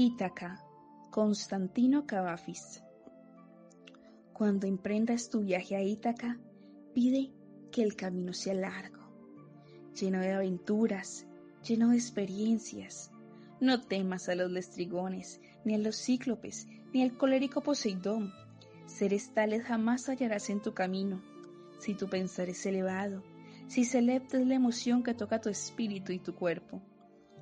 Ítaca, Constantino Cavafis. Cuando emprendas tu viaje a Ítaca, pide que el camino sea largo, lleno de aventuras, lleno de experiencias. No temas a los lestrigones, ni a los cíclopes, ni al colérico Poseidón. Seres tales jamás hallarás en tu camino. Si tu pensar es elevado, si selecta es la emoción que toca tu espíritu y tu cuerpo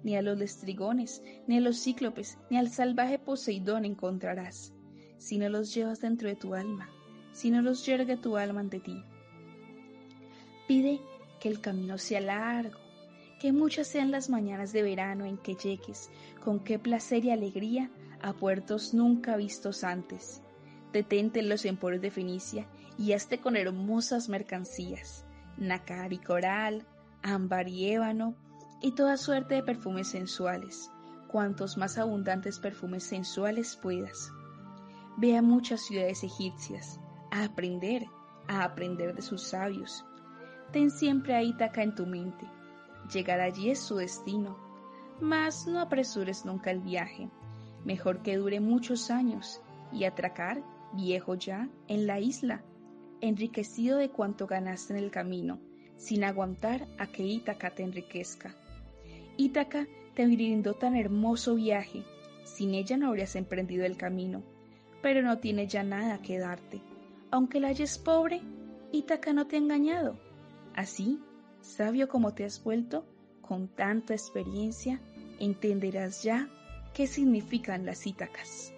ni a los lestrigones, ni a los cíclopes, ni al salvaje Poseidón encontrarás, si no los llevas dentro de tu alma, si no los yergue tu alma ante ti. Pide que el camino sea largo, que muchas sean las mañanas de verano en que llegues, con qué placer y alegría, a puertos nunca vistos antes. Detente en los emporios de Fenicia y hazte con hermosas mercancías, nácar y coral, ámbar y ébano, y toda suerte de perfumes sensuales, cuantos más abundantes perfumes sensuales puedas. Ve a muchas ciudades egipcias, a aprender, a aprender de sus sabios. Ten siempre a Ítaca en tu mente. Llegar allí es su destino, mas no apresures nunca el viaje. Mejor que dure muchos años y atracar, viejo ya, en la isla, enriquecido de cuanto ganaste en el camino, sin aguantar a que Ítaca te enriquezca. Ítaca te brindó tan hermoso viaje, sin ella no habrías emprendido el camino, pero no tiene ya nada que darte. Aunque la halles pobre, Ítaca no te ha engañado. Así, sabio como te has vuelto, con tanta experiencia, entenderás ya qué significan las Ítacas.